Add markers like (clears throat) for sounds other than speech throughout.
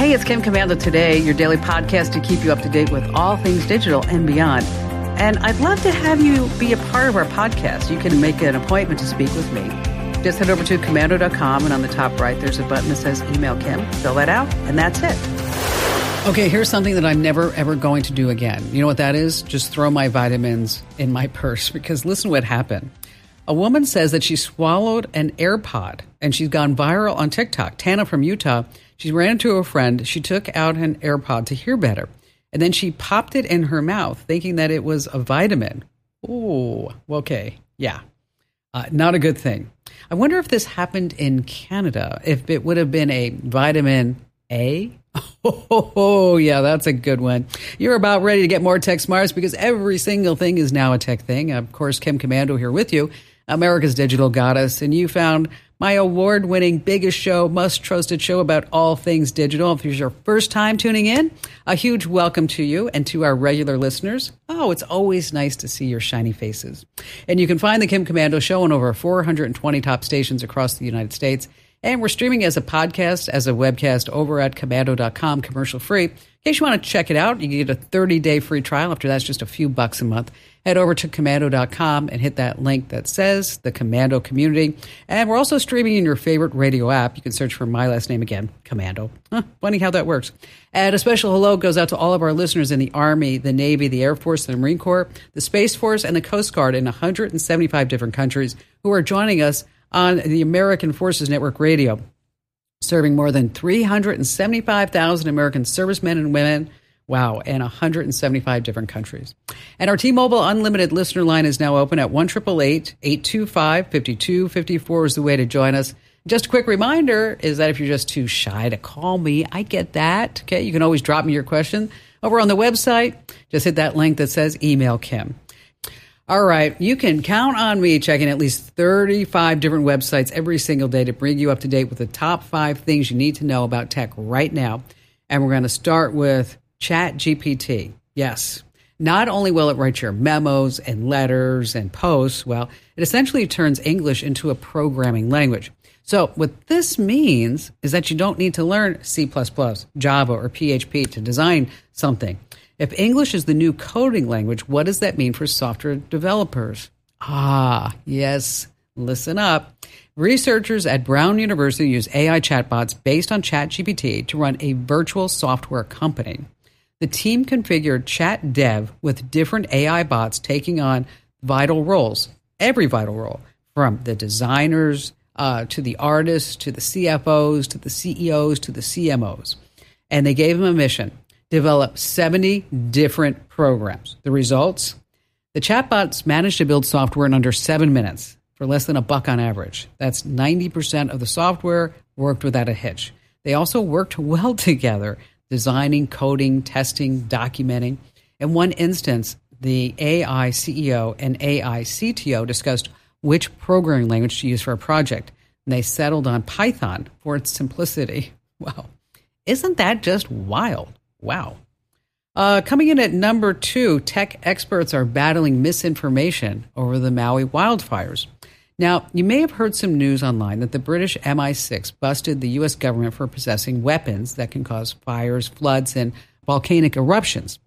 Hey, it's Kim Komando today, your daily podcast to keep you up to date with all things digital and beyond. And I'd love to have you be a part of our podcast. You can make an appointment to speak with me. Just head over to komando.com, and on the top right, there's a button that says Email Kim. Fill that out, and that's it. Okay, here's something that I'm never, ever going to do again. You know what that is? Just throw my vitamins in my (laughs) purse because listen what happened. A woman says that she swallowed an AirPod and she's gone viral on TikTok. Tana from Utah, she ran into a friend. She took out an AirPod to hear better. And then she popped it in her mouth, thinking that it was a vitamin. Oh, okay. Yeah. Uh, not a good thing. I wonder if this happened in Canada, if it would have been a vitamin A. (laughs) Oh, yeah, that's a good one. You're about ready to get more tech smarts because every single thing is now a tech thing. Of course, Kim Komando here with you, America's digital goddess, and you found my award winning biggest show, most trusted show about all things digital. If this is your first time tuning in, a huge welcome to you and to our regular listeners. Oh, it's always nice to see your shiny faces. And you can find the Kim Komando show on over 420 top stations across the United States. And we're streaming as a podcast, as a webcast over at komando.com, commercial free. In case you want to check it out, you can get a 30 day free trial. After that's just a few bucks a month head over to komando.com and hit that link that says the Komando Community. And we're also streaming in your favorite radio app. You can search for my last name again, Komando. Huh, funny how that works. And a special hello goes out to all of our listeners in the Army, the Navy, the Air Force, the Marine Corps, the Space Force, and the Coast Guard in 175 different countries who are joining us on the American Forces Network Radio, serving more than 375,000 American servicemen and women Wow, and 175 different countries. And our T-Mobile Unlimited listener line is now open at 1 825 5254 is the way to join us. Just a quick reminder is that if you're just too shy to call me, I get that. Okay, you can always drop me your question over on the website. Just hit that link that says email Kim. All right, you can count on me checking at least 35 different websites every single day to bring you up to date with the top five things you need to know about tech right now. And we're going to start with ChatGPT. Yes. Not only will it write your memos and letters and posts, well, it essentially turns English into a programming language. So, what this means is that you don't need to learn C, Java, or PHP to design something. If English is the new coding language, what does that mean for software developers? Ah, yes, listen up. Researchers at Brown University use AI chatbots based on ChatGPT to run a virtual software company. The team configured ChatDev with different AI bots taking on vital roles, every vital role, from the designers uh, to the artists to the CFOs to the CEOs to the CMOs. And they gave them a mission develop 70 different programs. The results? The chatbots managed to build software in under seven minutes for less than a buck on average. That's 90% of the software worked without a hitch. They also worked (laughs) well together designing, coding, testing, documenting. In one instance, the AI CEO and AI CTO discussed which programming language to use for a project, and they settled on Python for its simplicity. (laughs) Wow. Isn't that just wild? Wow. Uh, coming in at number two, tech experts are battling misinformation over the Maui wildfires. Now, you may have heard some news online that the British MI6 busted the U.S. government for possessing weapons that can cause fires, floods, and volcanic eruptions.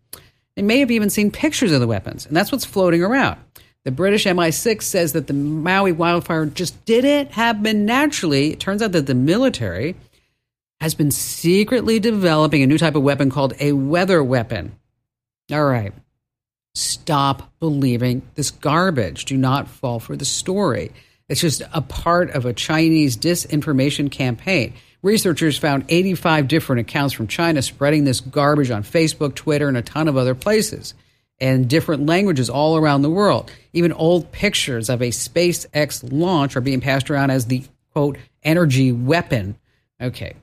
They may have even seen pictures of the weapons, and that's what's floating around. The British MI6 says that the Maui wildfire just didn't happen naturally. It turns out that the military has been secretly developing a new type of weapon called a weather weapon. All right. Stop believing this garbage. Do not fall for the story. It's just a part of a Chinese disinformation campaign. Researchers found 85 different accounts from China spreading this garbage on Facebook, Twitter, and a ton of other places, and different languages all around the world. Even old pictures of a SpaceX launch are being passed around as the quote, energy weapon. Okay.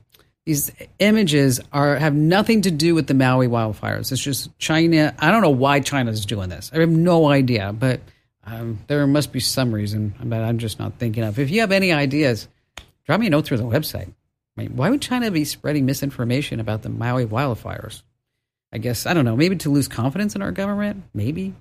These images are have nothing to do with the Maui wildfires. It's just China. I don't know why China is doing this. I have no idea, but um, there must be some reason that I'm just not thinking of. If you have any ideas, drop me a note through the website. I mean, why would China be spreading misinformation about the Maui wildfires? I guess, I don't know, maybe to lose confidence in our government? Maybe.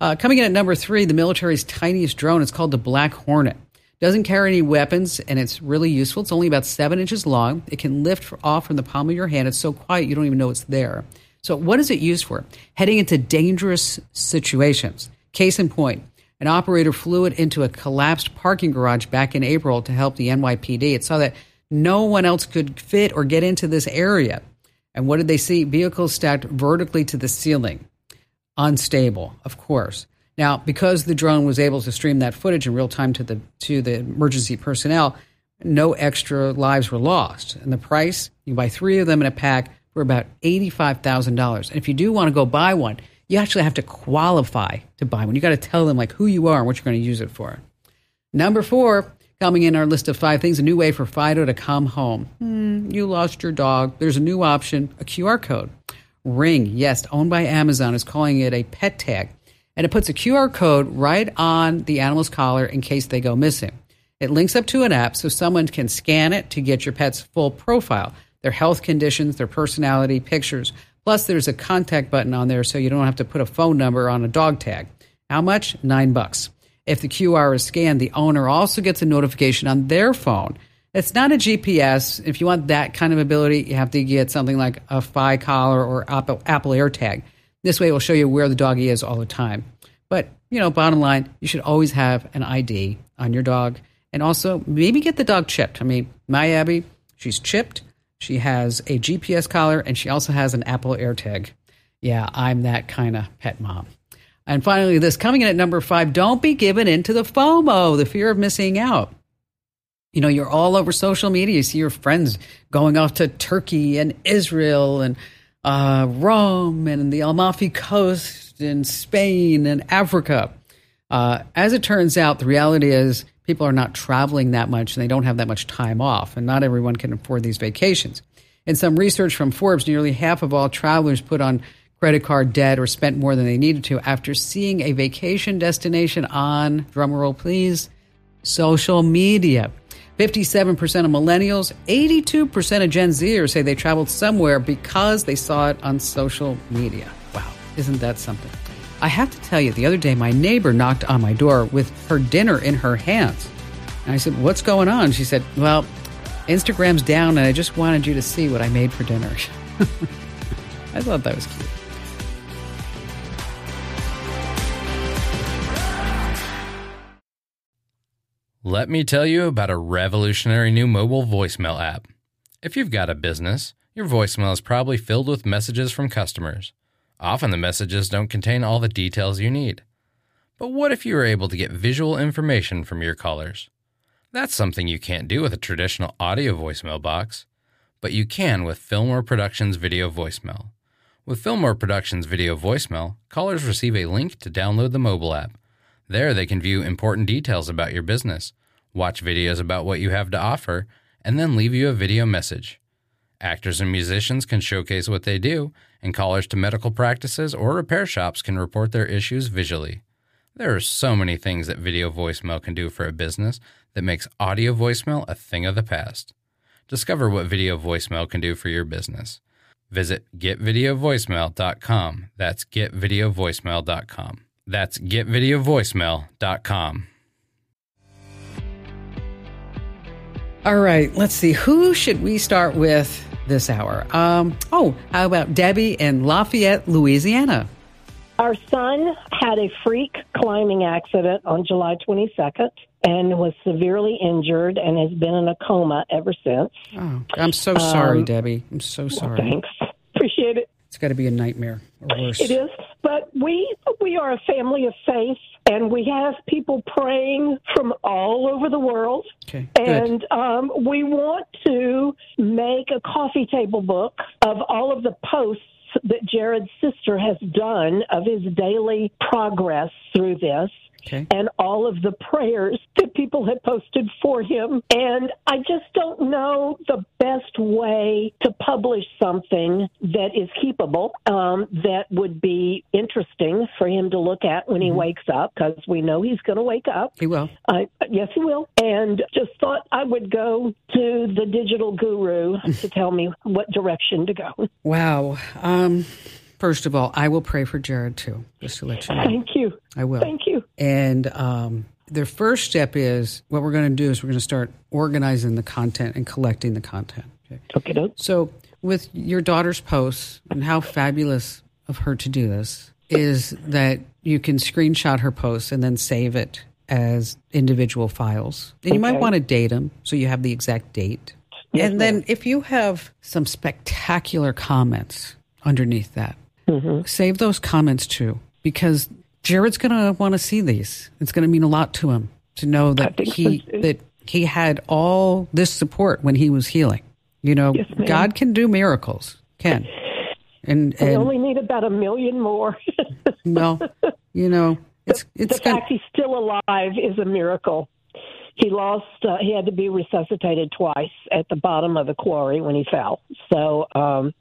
Uh, coming in at number three, the military's tiniest drone. It's called the Black Hornet. Doesn't carry any weapons, and it's really useful. It's only about seven inches long. It can lift off from the palm of your hand. It's so quiet you don't even know it's there. So, what is it used for? Heading into dangerous situations. Case in point, an operator flew it into a collapsed parking garage back in April to help the NYPD. It saw that no one else could fit or get into this area. And what did they see? Vehicles stacked vertically to the ceiling. Unstable, of course. Now, because the drone was able to stream that footage in real time to the to the emergency personnel, no extra lives were lost. And the price, you buy three of them in a pack for about eighty-five thousand dollars. And if you do want to go buy one, you actually have to qualify to buy one. You got to tell them like who you are and what you're going to use it for. Number four, coming in our list of five things, a new way for Fido to come home. Hmm, you lost your dog. There's a new option, a QR code. Ring, yes, owned by Amazon, is calling it a pet tag and it puts a QR code right on the animal's collar in case they go missing. It links up to an app so someone can scan it to get your pet's full profile, their health conditions, their personality, pictures. Plus, there's a contact button on there so you don't have to put a phone number on a dog tag. How much? Nine bucks. If the QR is scanned, the owner also gets a notification on their phone. It's not a GPS. If you want that kind of ability, you have to get something like a Fi collar or Apple, Apple AirTag. This way, it will show you where the doggy is all the time. But, you know, bottom line, you should always have an ID on your dog. And also, maybe get the dog chipped. I mean, my Abby, she's chipped. She has a GPS collar and she also has an Apple AirTag. Yeah, I'm that kind of pet mom. And finally, this coming in at number five don't be given into the FOMO, the fear of missing out. You know, you're all over social media. You see your friends going off to Turkey and Israel and uh, Rome and the Amalfi Coast in Spain and Africa. Uh, as it turns out, the reality is people are not traveling that much and they don't have that much time off, and not everyone can afford these vacations. In some research from Forbes, nearly half of all travelers put on credit card debt or spent more than they needed to after seeing a vacation destination on, drumroll please, social media. 57% of millennials, 82% of Gen Zers say they traveled somewhere because they saw it on social media. Wow, isn't that something? I have to tell you, the other day my neighbor knocked on my door with her dinner in her hands. And I said, What's going on? She said, Well, Instagram's down and I just wanted you to see what I made for dinner. (laughs) I thought that was cute. Let me tell you about a revolutionary new mobile voicemail app. If you've got a business, your voicemail is probably filled with messages from customers. Often the messages don't contain all the details you need. But what if you were able to get visual information from your callers? That's something you can't do with a traditional audio voicemail box, but you can with Fillmore Productions Video Voicemail. With Fillmore Productions Video Voicemail, callers receive a link to download the mobile app. There, they can view important details about your business, watch videos about what you have to offer, and then leave you a video message. Actors and musicians can showcase what they do, and callers to medical practices or repair shops can report their issues visually. There are so many things that video voicemail can do for a business that makes audio voicemail a thing of the past. Discover what video voicemail can do for your business. Visit getvideovoicemail.com. That's getvideovoicemail.com. That's getvideovoicemail.com. All right, let's see. Who should we start with this hour? Um, oh, how about Debbie in Lafayette, Louisiana? Our son had a freak climbing accident on July 22nd and was severely injured and has been in a coma ever since. Oh, I'm so sorry, um, Debbie. I'm so sorry. Thanks. (laughs) Appreciate it. It's got to be a nightmare or worse. It is, but we we are a family of faith, and we have people praying from all over the world. Okay, and um, we want to make a coffee table book of all of the posts that Jared's sister has done of his daily progress through this. Okay. and all of the prayers (laughs) that people had posted for him. And I just don't know the best way to publish something that is keepable, um, that would be interesting for him to look at when he wakes up, because we know he's going to wake up. He will. I, yes, he will. And just thought I would go to the digital guru (laughs) to tell me what direction to go. Wow. Um, first of all, I will pray for Jared too, just to let you know. Thank you. I will. Thank you. And um, the first step is what we're going to do is we're going to start organizing the content and collecting the content. Okay. Okay. So, with your daughter's posts and how fabulous of her to do this is that you can screenshot her posts and then save it as individual files. And you might want to date them so you have the exact date. Yes, and then if you have some spectacular comments underneath that, Mm-hmm. save those comments too because Jared's going to want to see these. It's going to mean a lot to him to know that he so, that he had all this support when he was healing. You know, Yes. God can do miracles. Can. And We and only need about a million more. well, you know, (laughs) it's the it's going fact he's still alive is a miracle. He lost. Uh, he had to be resuscitated twice at the bottom of the quarry when he fell. So um,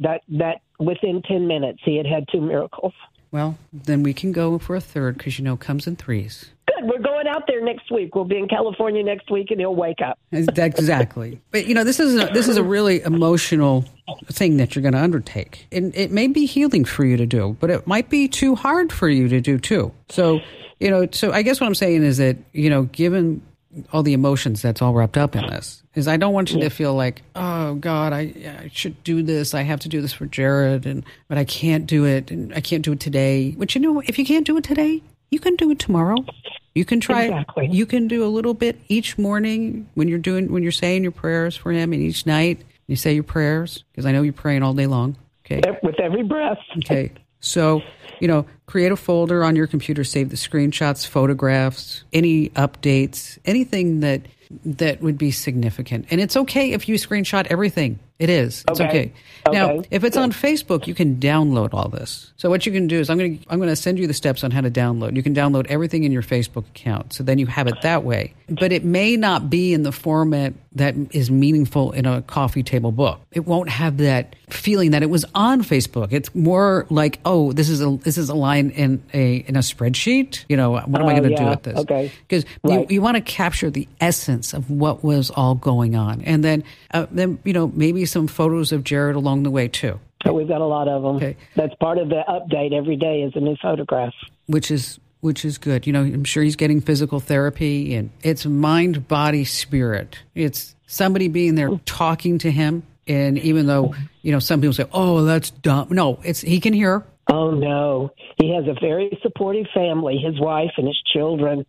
that that within ten minutes he had had two miracles. Well, then we can go for a third cuz you know comes in threes. Good. We're going out there next week. We'll be in California next week, and he'll wake up. Exactly. (laughs) But you know, this is a, this is a really emotional thing that you're going to undertake, and it may be healing for you to do, but it might be too hard for you to do too. So, you know, so I guess what I'm saying is that you know, given all the emotions that's all wrapped up in this, is I don't want you to feel like, oh God, I, I should do this. I have to do this for Jared, and but I can't do it, and I can't do it today. But you know, if you can't do it today, you can do it tomorrow. You can try. Exactly. You can do a little bit each morning when you're doing when you're saying your prayers for him, and each night you say your prayers because I know you're praying all day long. Okay. With every breath. Okay. So, you know, create a folder on your computer, save the screenshots, photographs, any updates, anything that that would be significant. And it's okay if you screenshot everything. It is. It's okay. Okay. Now, Okay. if it's on Facebook, you can download all this. So what you can do is I'm going to I'm going to send you the steps on how to download. You can download everything in your Facebook account. So then you have it that way. But it may not be in the format that is meaningful in a coffee table book. It won't have that feeling that it was on Facebook. It's more like, oh, this is a this is a line in a in a spreadsheet. You know, what am I Oh, going to do with this? Okay. Because Right. you, you want to capture the essence of what was all going on, and then uh, then you know maybe some photos of Jared along the way too, So we've got a lot of them. Okay. That's part of the update every day is a new photograph. which is which is good. You know, I'm sure he's getting physical therapy, and it's mind, body, spirit. It's somebody being there talking to him, and even though you know some people say, "Oh, that's dumb," no, it's he can hear. Oh no, he has a very supportive family. His wife and his children.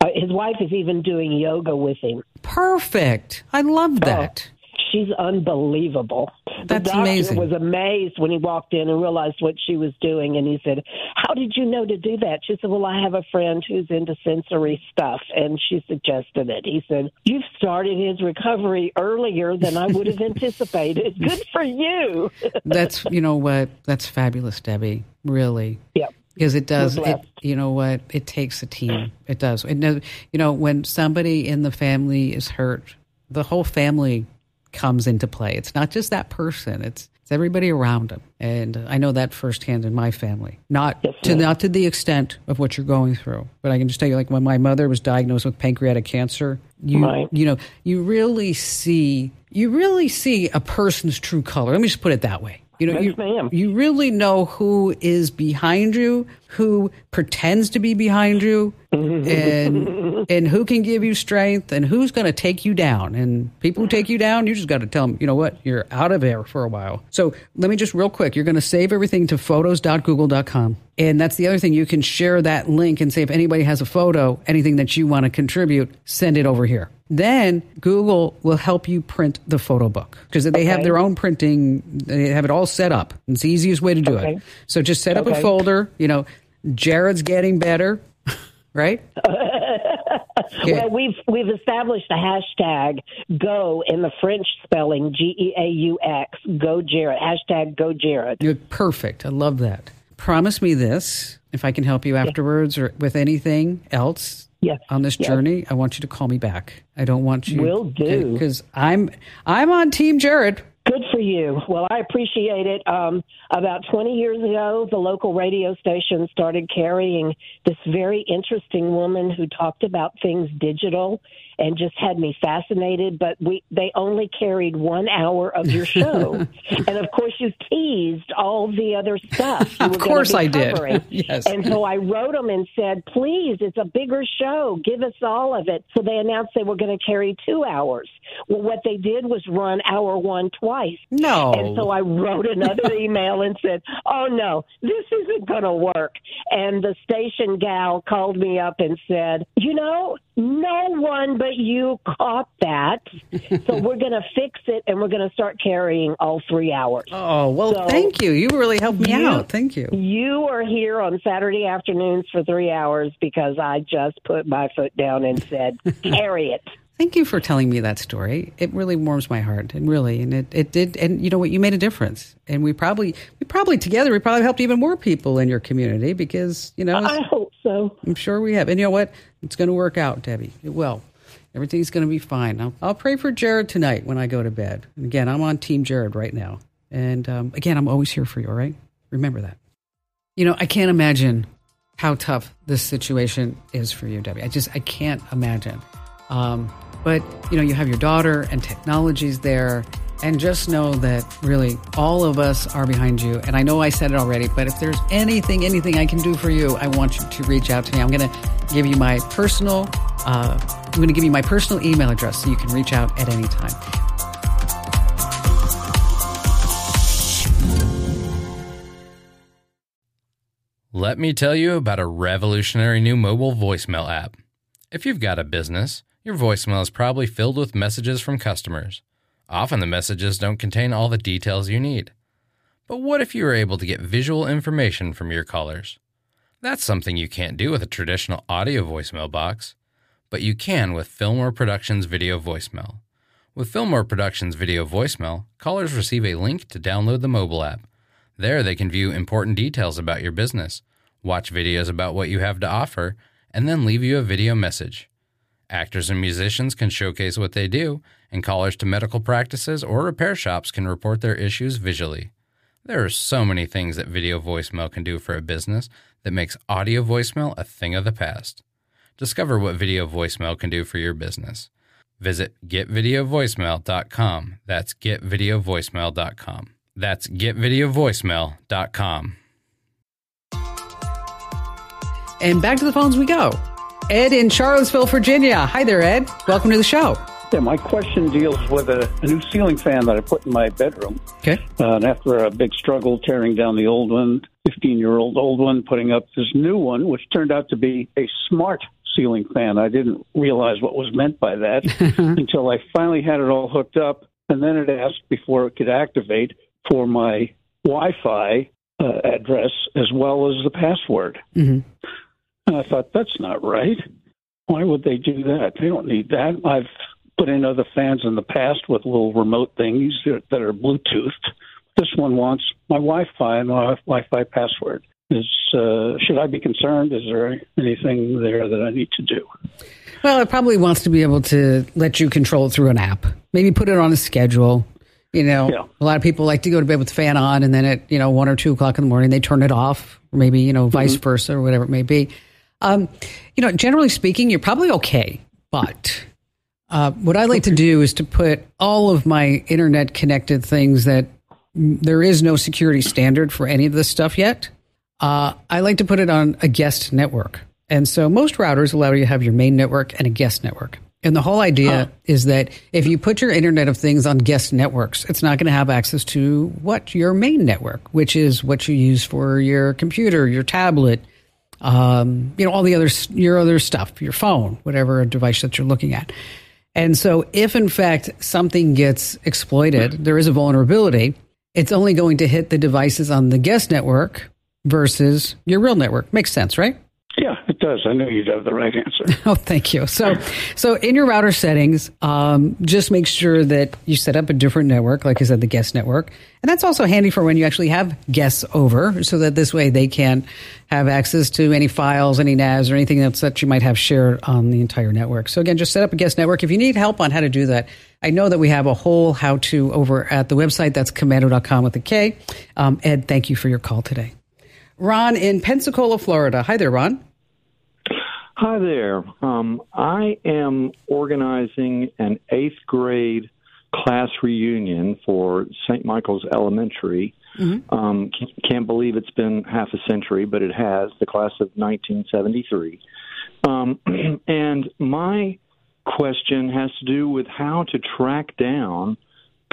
Uh, his wife is even doing yoga with him. Perfect. I love that. She's unbelievable. That's the doctor amazing. was amazed when he walked in and realized what she was doing, and he said, "How did you know to do that?" She said, "Well, I have a friend who's into sensory stuff, and she suggested it." He said, "You've started his recovery earlier than I would have (laughs) anticipated. Good for you." (laughs) That's you know what? That's fabulous, Debbie. Really. yep. because it does it, you know what it takes a team it does it, does- uh, you know when somebody in the family is hurt the whole family comes into play. It's not just that person. It's it's everybody around them and i know that firsthand in my family. Not Yes, to not to the extent of what you're going through but i can just tell you like when my mother was diagnosed with pancreatic cancer you Right. you know you really see you really see a person's true color. Let me just put it that way you know Yes, you, ma'am. you really know who is behind you, who pretends to be behind you, (laughs) and and who can give you strength, and who's going to take you down. And people who take you down, you just got to tell them, you know what, you're out of there for a while. So let me just real quick, you're going to save everything to photos.google.com. And that's the other thing. You can share that link and say if anybody has a photo, anything that you want to contribute, send it over here. Then Google will help you print the photo book because they have their own printing. They have it all set up. It's the easiest way to do Okay. it. So just set up a folder. You know, Jared's getting better, (laughs) right? (laughs) Okay. Well, we've we've established a hashtag Go in the French spelling G E A U X Go Jared hashtag Go Jared. You're perfect. I love that. promise me this. If I can help you afterwards or with anything else Yes. on this Yes. journey, I want you to call me back. I don't want you Will do. because I'm I'm on Team Jared. Good for you. Well, I appreciate it. Um, about 20 years ago, the local radio station started carrying this very interesting woman who talked about things digital and just had me fascinated. But we they only carried one hour of your show, (laughs) and of course you teased all the other stuff. Of course I did. (laughs) Yes. And so I wrote them and said, "Please, it's a bigger show. Give us all of it." So they announced they were going to carry two hours. Well, what they did was run hour one twice. No. And so I wrote another (laughs) email and said, "Oh no, this isn't going to work." And the station gal called me up and said, "You know, no one but you caught that, so (laughs) we're going to fix it and we're going to start carrying all three hours." Oh well, So- thank you. You really helped me You- out. Thank you. You are here on Saturday afternoons for three hours because I just put my foot down and said, (laughs) "Carry it." Thank you for telling me that story. It really warms my heart, and really, and it, it did. And you know what? You made a difference, and we probably we probably together we probably helped even more people in your community because you know I hope so. I'm sure we have. And you know what? It's going to work out, Debbie. It will. Everything's going to be fine. I'll, I'll pray for Jared tonight when I go to bed. And again, I'm on Team Jared right now. And um, again, I'm always here for you, all right? Remember that. You know, I can't imagine how tough this situation is for you, Debbie. I just, I can't imagine. Um, but, you know, you have your daughter and technology's there. And just know that really all of us are behind you. And I know I said it already, but if there's anything, anything I can do for you, I want you to reach out to me. I'm going to give you my personal, uh, I'm going to give you my personal email address so you can reach out at any time. Let me tell you about a revolutionary new mobile voicemail app. If you've got a business, your voicemail is probably filled with messages from customers. Often the messages don't contain all the details you need. But what if you were able to get visual information from your callers? That's something you can't do with a traditional audio voicemail box, but you can with Fillmore Productions Video Voicemail. With Fillmore Productions Video Voicemail, callers receive a link to download the mobile app. There, they can view important details about your business, watch videos about what you have to offer, and then leave you a video message. Actors and musicians can showcase what they do, and callers to medical practices or repair shops can report their issues visually. There are so many things that video voicemail can do for a business that makes audio voicemail a thing of the past. Discover what video voicemail can do for your business. Visit getvideovoicemail.com. That's getvideovoicemail.com. That's getvideovoicemail.com. And back to the phones we go. Ed in Charlottesville, Virginia. Hi there, Ed. Welcome to the show. Yeah, my question deals with a, a new ceiling fan that I put in my bedroom. Okay. Uh, and after a big struggle tearing down the old one, 15 year old old one, putting up this new one, which turned out to be a smart ceiling fan. I didn't realize what was meant by that (laughs) until I finally had it all hooked up. And then it asked before it could activate for my Wi Fi uh, address as well as the password. Mhm. And I thought, that's not right. Why would they do that? They don't need that. I've put in other fans in the past with little remote things that that are Bluetoothed. This one wants my Wi-Fi and my Wi-Fi password. Is uh, should I be concerned? Is there anything there that I need to do? Well, it probably wants to be able to let you control it through an app. Maybe put it on a schedule. You know, Yeah. a lot of people like to go to bed with the fan on, and then at you know one or two o'clock in the morning they turn it off, or maybe you know vice versa or whatever it may be. Um, you know, generally speaking, you're probably okay. But uh, what I like to do is to put all of my internet connected things that mm, there is no security standard for any of this stuff yet. Uh, I like to put it on a guest network. And so most routers allow you to have your main network and a guest network. And the whole idea is that if you put your Internet of Things on guest networks, it's not going to have access to what? Your main network, which is what you use for your computer, your tablet, um, you know, all the other, your other stuff, your phone, whatever device that you're looking at. And so if in fact something gets exploited, there is a vulnerability, it's only going to hit the devices on the guest network versus your real network. Makes sense, right? Yeah, it does. I knew you'd have the right answer. (laughs) Oh, thank you. So, so in your router settings, um, just make sure that you set up a different network, like I said, the guest network, and that's also handy for when you actually have guests over, so that this way they can have access to any files, any NAS, or anything else that you might have shared on the entire network. So again, just set up a guest network. If you need help on how to do that, I know that we have a whole how-to over at the website. That's komando.com with a K. Um, Ed, thank you for your call today. Ron in Pensacola, Florida. Hi there, Ron. Hi there. Um, I am organizing an eighth grade class reunion for St. Michael's Elementary. Mm-hmm. Um, can't believe it's been half a century, but it has, the class of 1973. Um, (clears throat) and my question has to do with how to track down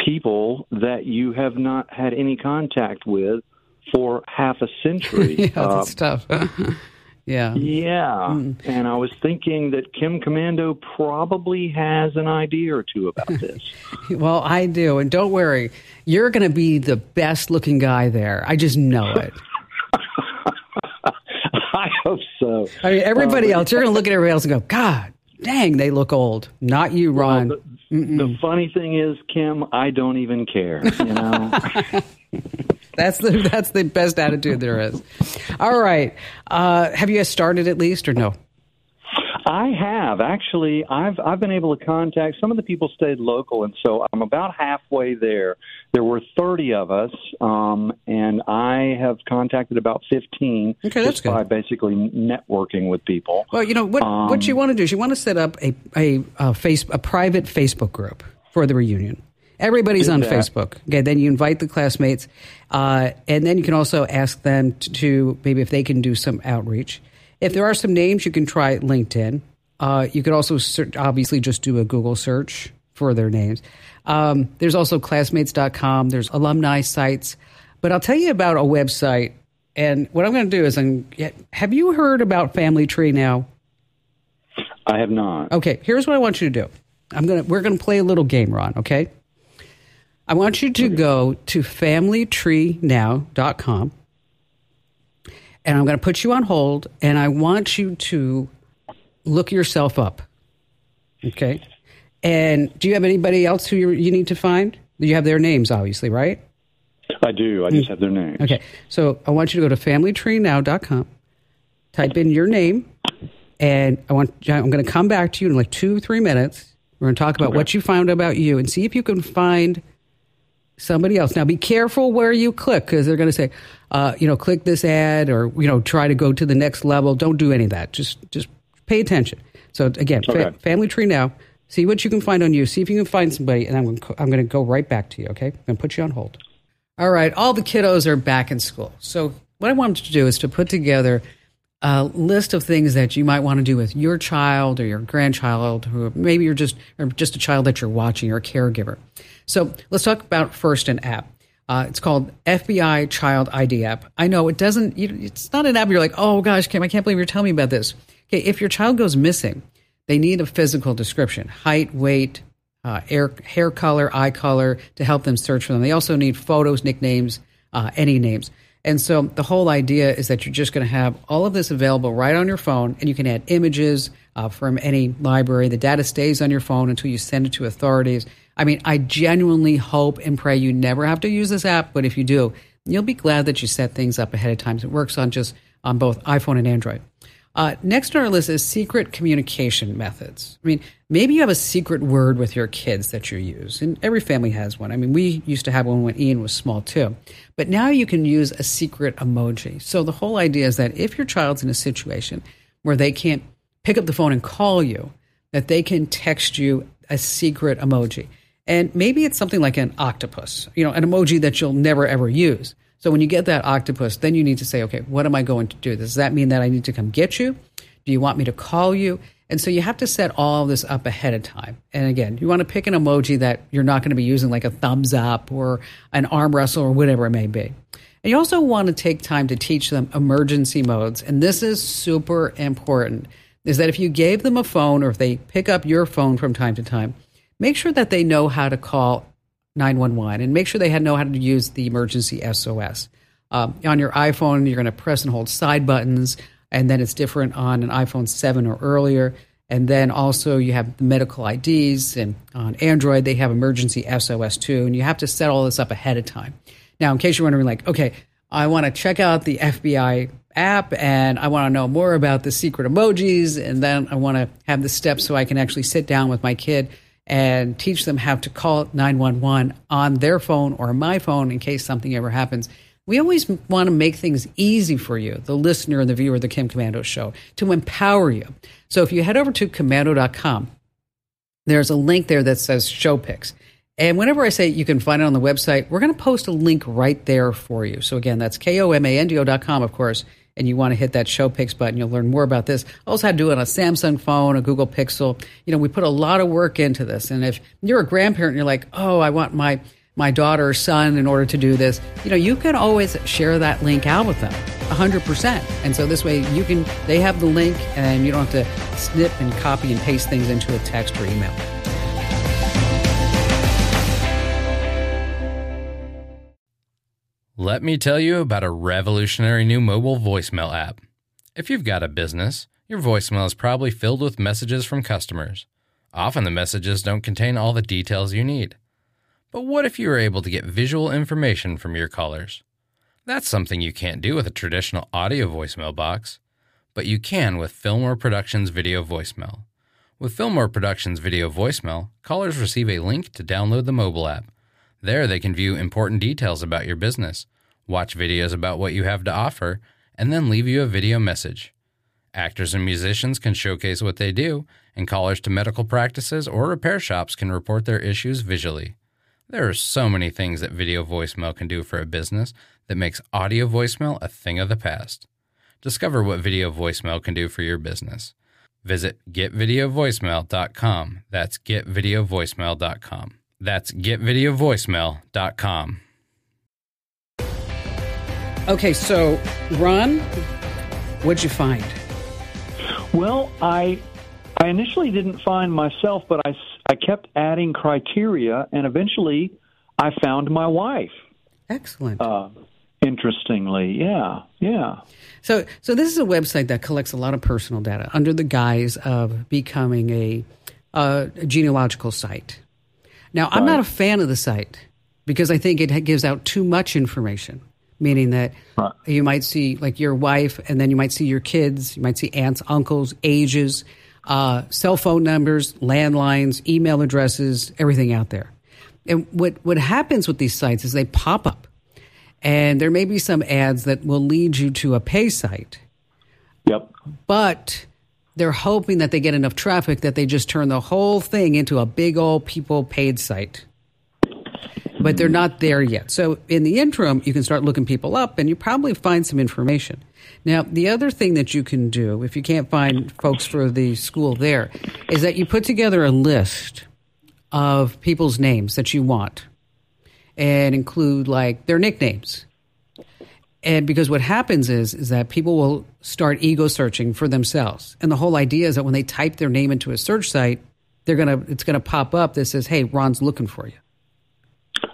people that you have not had any contact with for half a century. (laughs) yeah, that's uh, tough. (laughs) Yeah. Yeah. Mm. And I was thinking that Kim Komando probably has an idea or two about (laughs) this. well, I do. And don't worry, you're going to be the best looking guy there. I just know it. I hope so. I mean, everybody uh, else, you're going to look at everybody else and go, God, dang, they look old. Not you, Ron. Well, the, the funny thing is, Kim, I don't even care. You know. That's the that's the best attitude there is. All right. Uh, have you guys started at least or no? I have actually. I've I've been able to contact some of the people stayed local, and so I'm about halfway there. There were 30 of us, um, and I have contacted about 15. Okay, that's good. By basically networking with people. Well, you know what um, what you want to do is you want to set up a a, a face a private Facebook group for the reunion. Everybody's on that. Facebook. Okay, then you invite the classmates, uh, and then you can also ask them to, to, maybe if they can do some outreach. If there are some names, you can try LinkedIn. Uh, you could also search, obviously just do a Google search for their names. Um, there's also classmates.com. There's alumni sites, but I'll tell you about a website. And what I'm going to do is, I'm, have you heard about Family Tree now? I have not. Okay, here's what I want you to do. I'm gonna we're gonna play a little game, Ron. Okay. I want you to go to familytreenow.com and I'm going to put you on hold and I want you to look yourself up. Okay. And do you have anybody else who you need to find? You have their names, obviously, right? I do. I just have their names. Okay. So I want you to go to familytreenow.com, type in your name, and I want I'm going to come back to you in like two, three minutes. We're going to talk about okay. what you found about you and see if you can find – somebody else. Now, be careful where you click because they're going to say, uh, you know, click this ad or you know, try to go to the next level. Don't do any of that. Just just pay attention. So again, okay. fa- Family Tree now. See what you can find on you. See if you can find somebody, and I'm going I'm going to go right back to you. Okay, I'm going to put you on hold. All right, all the kiddos are back in school. So what I wanted to do is to put together a list of things that you might want to do with your child or your grandchild, or maybe you're just or just a child that you're watching or a caregiver. So let's talk about first an app. Uh, it's called FBI Child ID app. I know it doesn't. It's not an app. You're like, oh gosh, Kim, I can't believe you're telling me about this. Okay, if your child goes missing, they need a physical description: height, weight, uh, hair, hair color, eye color, to help them search for them. They also need photos, nicknames, uh, any names. And so the whole idea is that you're just going to have all of this available right on your phone, and you can add images uh, from any library. The data stays on your phone until you send it to authorities. I mean, I genuinely hope and pray you never have to use this app, but if you do, you'll be glad that you set things up ahead of time. It works on just on both iPhone and Android. Uh, next on our list is secret communication methods. I mean, maybe you have a secret word with your kids that you use, and every family has one. I mean, we used to have one when Ian was small too. But now you can use a secret emoji. So the whole idea is that if your child's in a situation where they can't pick up the phone and call you, that they can text you a secret emoji. And maybe it's something like an octopus, you know, an emoji that you'll never ever use. So when you get that octopus, then you need to say, okay, what am I going to do? Does that mean that I need to come get you? Do you want me to call you? And so you have to set all this up ahead of time. And again, you want to pick an emoji that you're not going to be using like a thumbs up or an arm wrestle or whatever it may be. And you also want to take time to teach them emergency modes. And this is super important is that if you gave them a phone or if they pick up your phone from time to time, make sure that they know how to call 911 and make sure they know how to use the emergency SOS. Um, on your iPhone, you're going to press and hold side buttons. and then it's different on an iPhone 7 or earlier. And then also you have the medical IDs, and on Android they have emergency SOS too, and you have to set all this up ahead of time. Now, in case you're wondering, like, okay, I want to check out the FBI app and I want to know more about the secret emojis, and then I want to have the steps so I can actually sit down with my kid and teach them how to call 911 on their phone or my phone in case something ever happens. We always want to make things easy for you, the listener and the viewer of the Kim Komando show, to empower you. So if you head over to komando.com, there's a link there that says show picks. And whenever I say you can find it on the website, we're going to post a link right there for you. So again, that's K-O-M-A-N-D-O.com, of course. And you want to hit that show picks button. You'll learn more about this. Also, how to do it on a Samsung phone, a Google Pixel. You know, we put a lot of work into this. And if you're a grandparent and you're like, oh, I want my my daughter or son in order to do this, you know, you can always share that link out with them 100%. And so this way you can, they have the link and you don't have to snip and copy and paste things into a text or email. Let me tell you about a revolutionary new mobile voicemail app. If you've got a business, your voicemail is probably filled with messages from customers. Often the messages don't contain all the details you need. But what if you were able to get visual information from your callers? That's something you can't do with a traditional audio voicemail box, but you can with Fillmore Productions Video Voicemail. With Fillmore Productions Video Voicemail, callers receive a link to download the mobile app. There, they can view important details about your business, watch videos about what you have to offer, and then leave you a video message. Actors and musicians can showcase what they do, and callers to medical practices or repair shops can report their issues visually. There are so many things that video voicemail can do for a business that makes audio voicemail a thing of the past. Discover what video voicemail can do for your business. Visit getvideovoicemail.com. That's getvideovoicemail.com. That's getvideovoicemail.com. Okay, so Ron, what'd you find? Well, I I initially didn't find myself, but I, I kept adding criteria, and eventually I found my wife. Excellent. Uh, interestingly, yeah, yeah. So, so this is a website that collects a lot of personal data under the guise of becoming a, a genealogical site. Now, I'm not a fan of the site because I think it gives out too much information, meaning that right. you might see like your wife, and then you might see your kids, you might see aunts, uncles, ages, uh, cell phone numbers, landlines, email addresses, everything out there. And what what happens with these sites is they pop up, and there may be some ads that will lead you to a pay site. Yep. But they're hoping that they get enough traffic that they just turn the whole thing into a big old people paid site. But they're not there yet. So in the interim, you can start looking people up and you probably find some information. Now, the other thing that you can do if you can't find folks for the school there is that you put together a list of people's names that you want and include like their nicknames and because what happens is is that people will start ego searching for themselves. And the whole idea is that when they type their name into a search site, they're gonna it's gonna pop up that says, Hey, Ron's looking for you.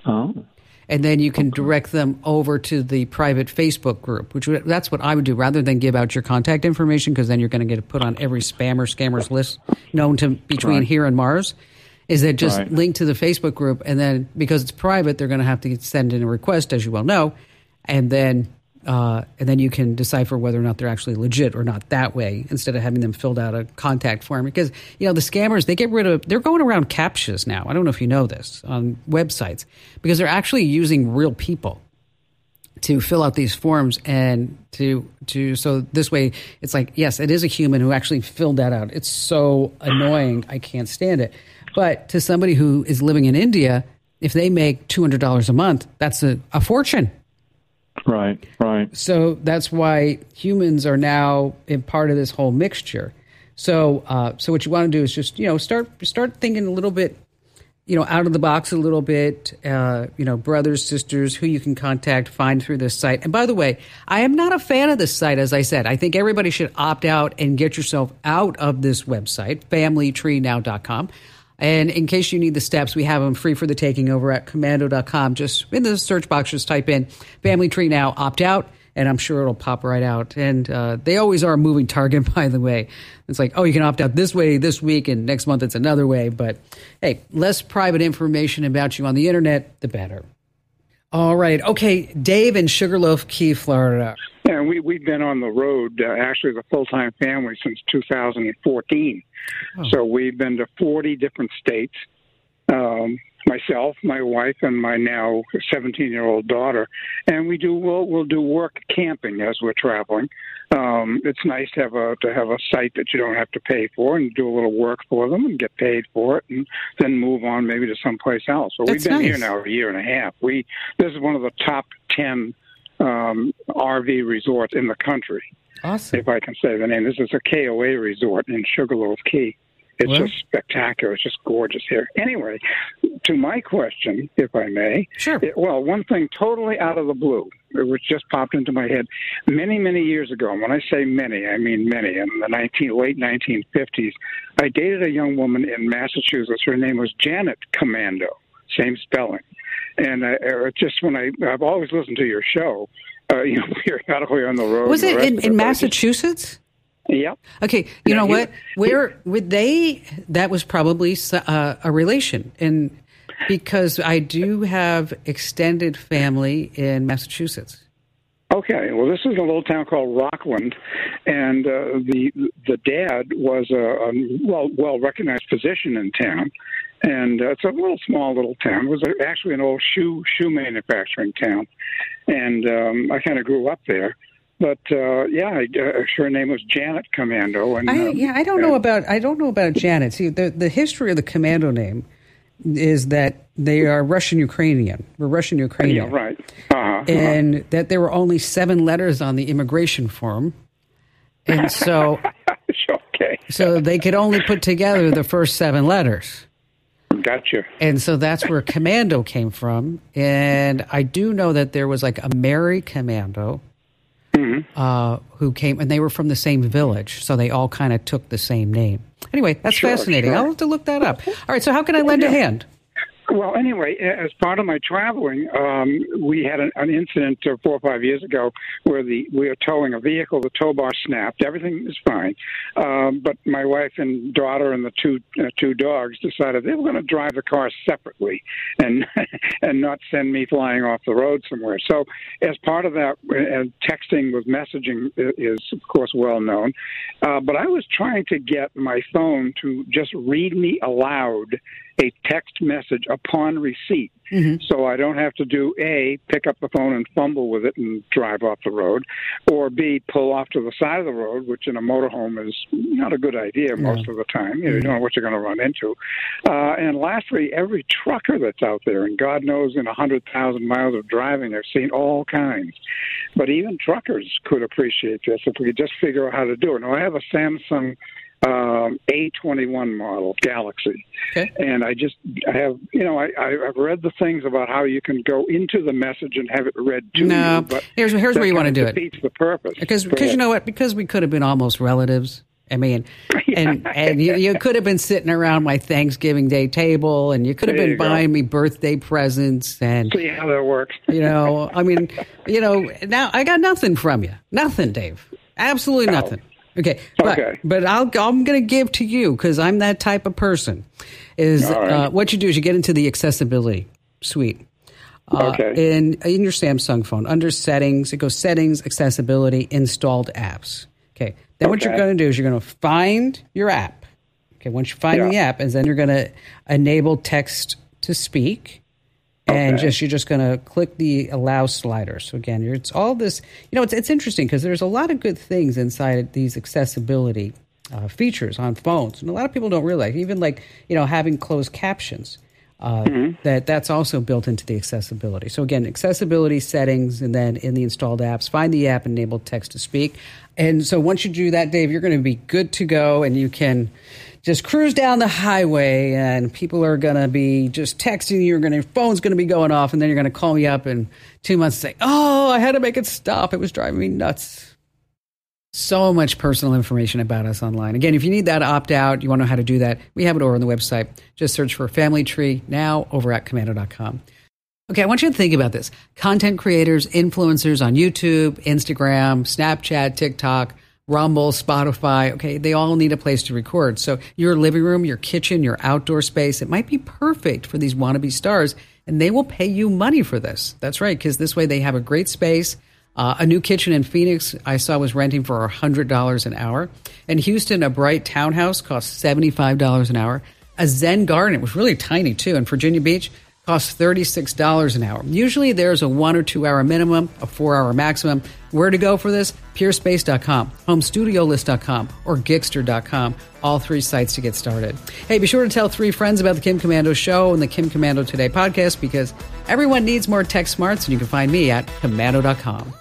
Oh. And then you can direct them over to the private Facebook group, which that's what I would do rather than give out your contact information because then you're going to get put on every spammer scammers list known to between right. here and Mars. Is that just right. link to the Facebook group and then because it's private, they're going to have to send in a request, as you well know, and then uh, and then you can decipher whether or not they're actually legit or not that way instead of having them filled out a contact form. Because you know the scammers they get rid of they're going around captchas now. I don't know if you know this on websites because they're actually using real people to fill out these forms and to to so this way it's like yes it is a human who actually filled that out. It's so annoying. I can't stand it. But to somebody who is living in india if they make $200 a month that's a, a fortune Right, right. So that's why humans are now in part of this whole mixture. So, uh, so what you want to do is just you know start start thinking a little bit, you know, out of the box a little bit. Uh, you know, brothers, sisters, who you can contact, find through this site. And by the way, I am not a fan of this site. As I said, I think everybody should opt out and get yourself out of this website, FamilyTreeNow.com. And in case you need the steps, we have them free for the taking over at komando.com. Just in the search box, just type in Family Tree Now, opt out. and I'm sure it'll pop right out. And uh, they always are a moving target, (laughs) by the way. It's like, oh, you can opt out this way this week, and next month it's another way. But hey, less private information about you on the internet, the better. All right. Okay. Dave in Sugarloaf Key, Florida. Yeah, we, we've been on the road, uh, actually, the full time family since 2014. Oh. So we've been to 40 different states. Um, myself, my wife, and my now 17 year old daughter, and we do we'll, we'll do work camping as we're traveling. Um, it's nice to have a to have a site that you don't have to pay for and do a little work for them and get paid for it, and then move on maybe to someplace else. So That's we've been nice. here now a year and a half. We this is one of the top 10 um, RV resort in the country. Awesome. If I can say the name, this is a KOA resort in Sugarloaf Key. It's Well- just spectacular. It's just gorgeous here. Anyway, to my question, if I may. Sure. It- well, one thing totally out of the blue, which just popped into my head many, many years ago. And when I say many, I mean many. In the 19, late 1950s, I dated a young woman in Massachusetts. Her name was Janet Komando, same spelling. And I, uh, just when I, I've always listened to your show, uh, (laughs) you know, periodically on the road. Was it in, in but I just- Massachusetts? Yep. Okay, you Yeah, know what? Where would they? That was probably uh, a relation, and because I do have extended family in Massachusetts. Okay, well, this is a little town called Rockland, and uh, the the dad was a, a well well recognized physician in town, and uh, it's a little small little town. It was actually an old shoe shoe manufacturing town, and um, I kind of grew up there. But uh, yeah, I, uh, her name was Janet Komando, and I, um, yeah, I don't know about I don't know about Janet. See, the the history of the Komando name is that they are Russian Ukrainian. We're Russian yeah, Ukrainian, right, uh-huh, and that there were only seven letters on the immigration form, and so (laughs) uh-huh. okay, so they could only put together the first seven letters. Gotcha. And so that's where Komando came from. And I do know that there was like a Mary Komando uh, who came, and they were from the same village. So they all kind of took the same name. Anyway, that's Sure, fascinating. sure. I'll have to look that up. All right. So, how can I lend a hand? Well, anyway, as part of my traveling, um, we had an, an incident uh, four or five years ago where the we were towing a vehicle. The tow bar snapped. Everything was fine, um, but my wife and daughter and the two uh, two dogs decided they were going to drive the car separately and (laughs) and not send me flying off the road somewhere. So, as part of that, uh, texting with messaging is of course well known, uh, but I was trying to get my phone to just read me aloud a text message upon receipt. So I don't have to do A, pick up the phone and fumble with it and drive off the road, or B, pull off to the side of the road, which in a motorhome is not a good idea most of the time. You, know, you don't know what you're going to run into. Uh, and lastly, every trucker that's out there, and God knows in a 100,000 miles of driving, I've seen all kinds. But even truckers could appreciate this if we could just figure out how to do it. Now, I have a Samsung um, A21 model Galaxy, Okay. and I just I have you know I I've read the things about how you can go into the message and have it read to No. you, but Here's- here's where you wanna do of it. Defeats the purpose Because because you know what? Because we could have been almost relatives. I mean, (laughs) and and you, you could have been sitting around my Thanksgiving Day table, and you could have There been you go. buying me birthday presents, and see how that works. you (laughs) know, I mean, you know, now I got nothing from you, nothing, Dave, absolutely nothing. Okay, but Okay. but I'll I'm going to give to you because I'm that type of person. Is All right. uh, what you do is you get into the accessibility suite. Uh, Okay. In in your Samsung phone, under settings, it goes settings, accessibility, installed apps. Okay. Then what you're going to do is you're going to find your app. Okay. Once you find Yeah. the app, and then you're going to enable text to speak, and Okay. just you're just going to click the allow slider. So again, it's all this. You know, it's it's interesting because there's a lot of good things inside these accessibility uh, features on phones, and a lot of people don't realize. Even like you know having closed captions. Uh, That that's also built into the accessibility. So again, accessibility settings, and then in the installed apps, find the app enable text to speak. And so once you do that, Dave, you're going to be good to go, and you can just cruise down the highway, and people are going to be just texting you. To your phone's going to be going off, and then you're going to call me up in two months and say, "Oh, I had to make it stop. It was driving me nuts." So much personal information about us online. Again, if you need that opt out, you want to know how to do that, we have it over on the website. Just search for FamilyTreeNow over at komando.com. Okay, I want you to think about this. Content creators, influencers on YouTube, Instagram, Snapchat, TikTok, Rumble, Spotify, okay, they all need a place to record. So your living room, your kitchen, your outdoor space, it might be perfect for these wannabe stars, and they will pay you money for this. That's right, because this way they have a great space. Uh, a new kitchen in Phoenix I saw was renting for $100 an hour. In Houston, a bright townhouse costs $75 an hour. A Zen garden, it was really tiny too. In Virginia Beach, costs $36 an hour. Usually there's a one or two hour minimum, a four hour maximum. Where to go for this? Peerspace.com, HomeStudioList.com, or Giggster.com. All three sites to get started. Hey, be sure to tell three friends about the Kim Komando Show and the Kim Komando Today podcast because everyone needs more tech smarts, and you can find me at Komando.com.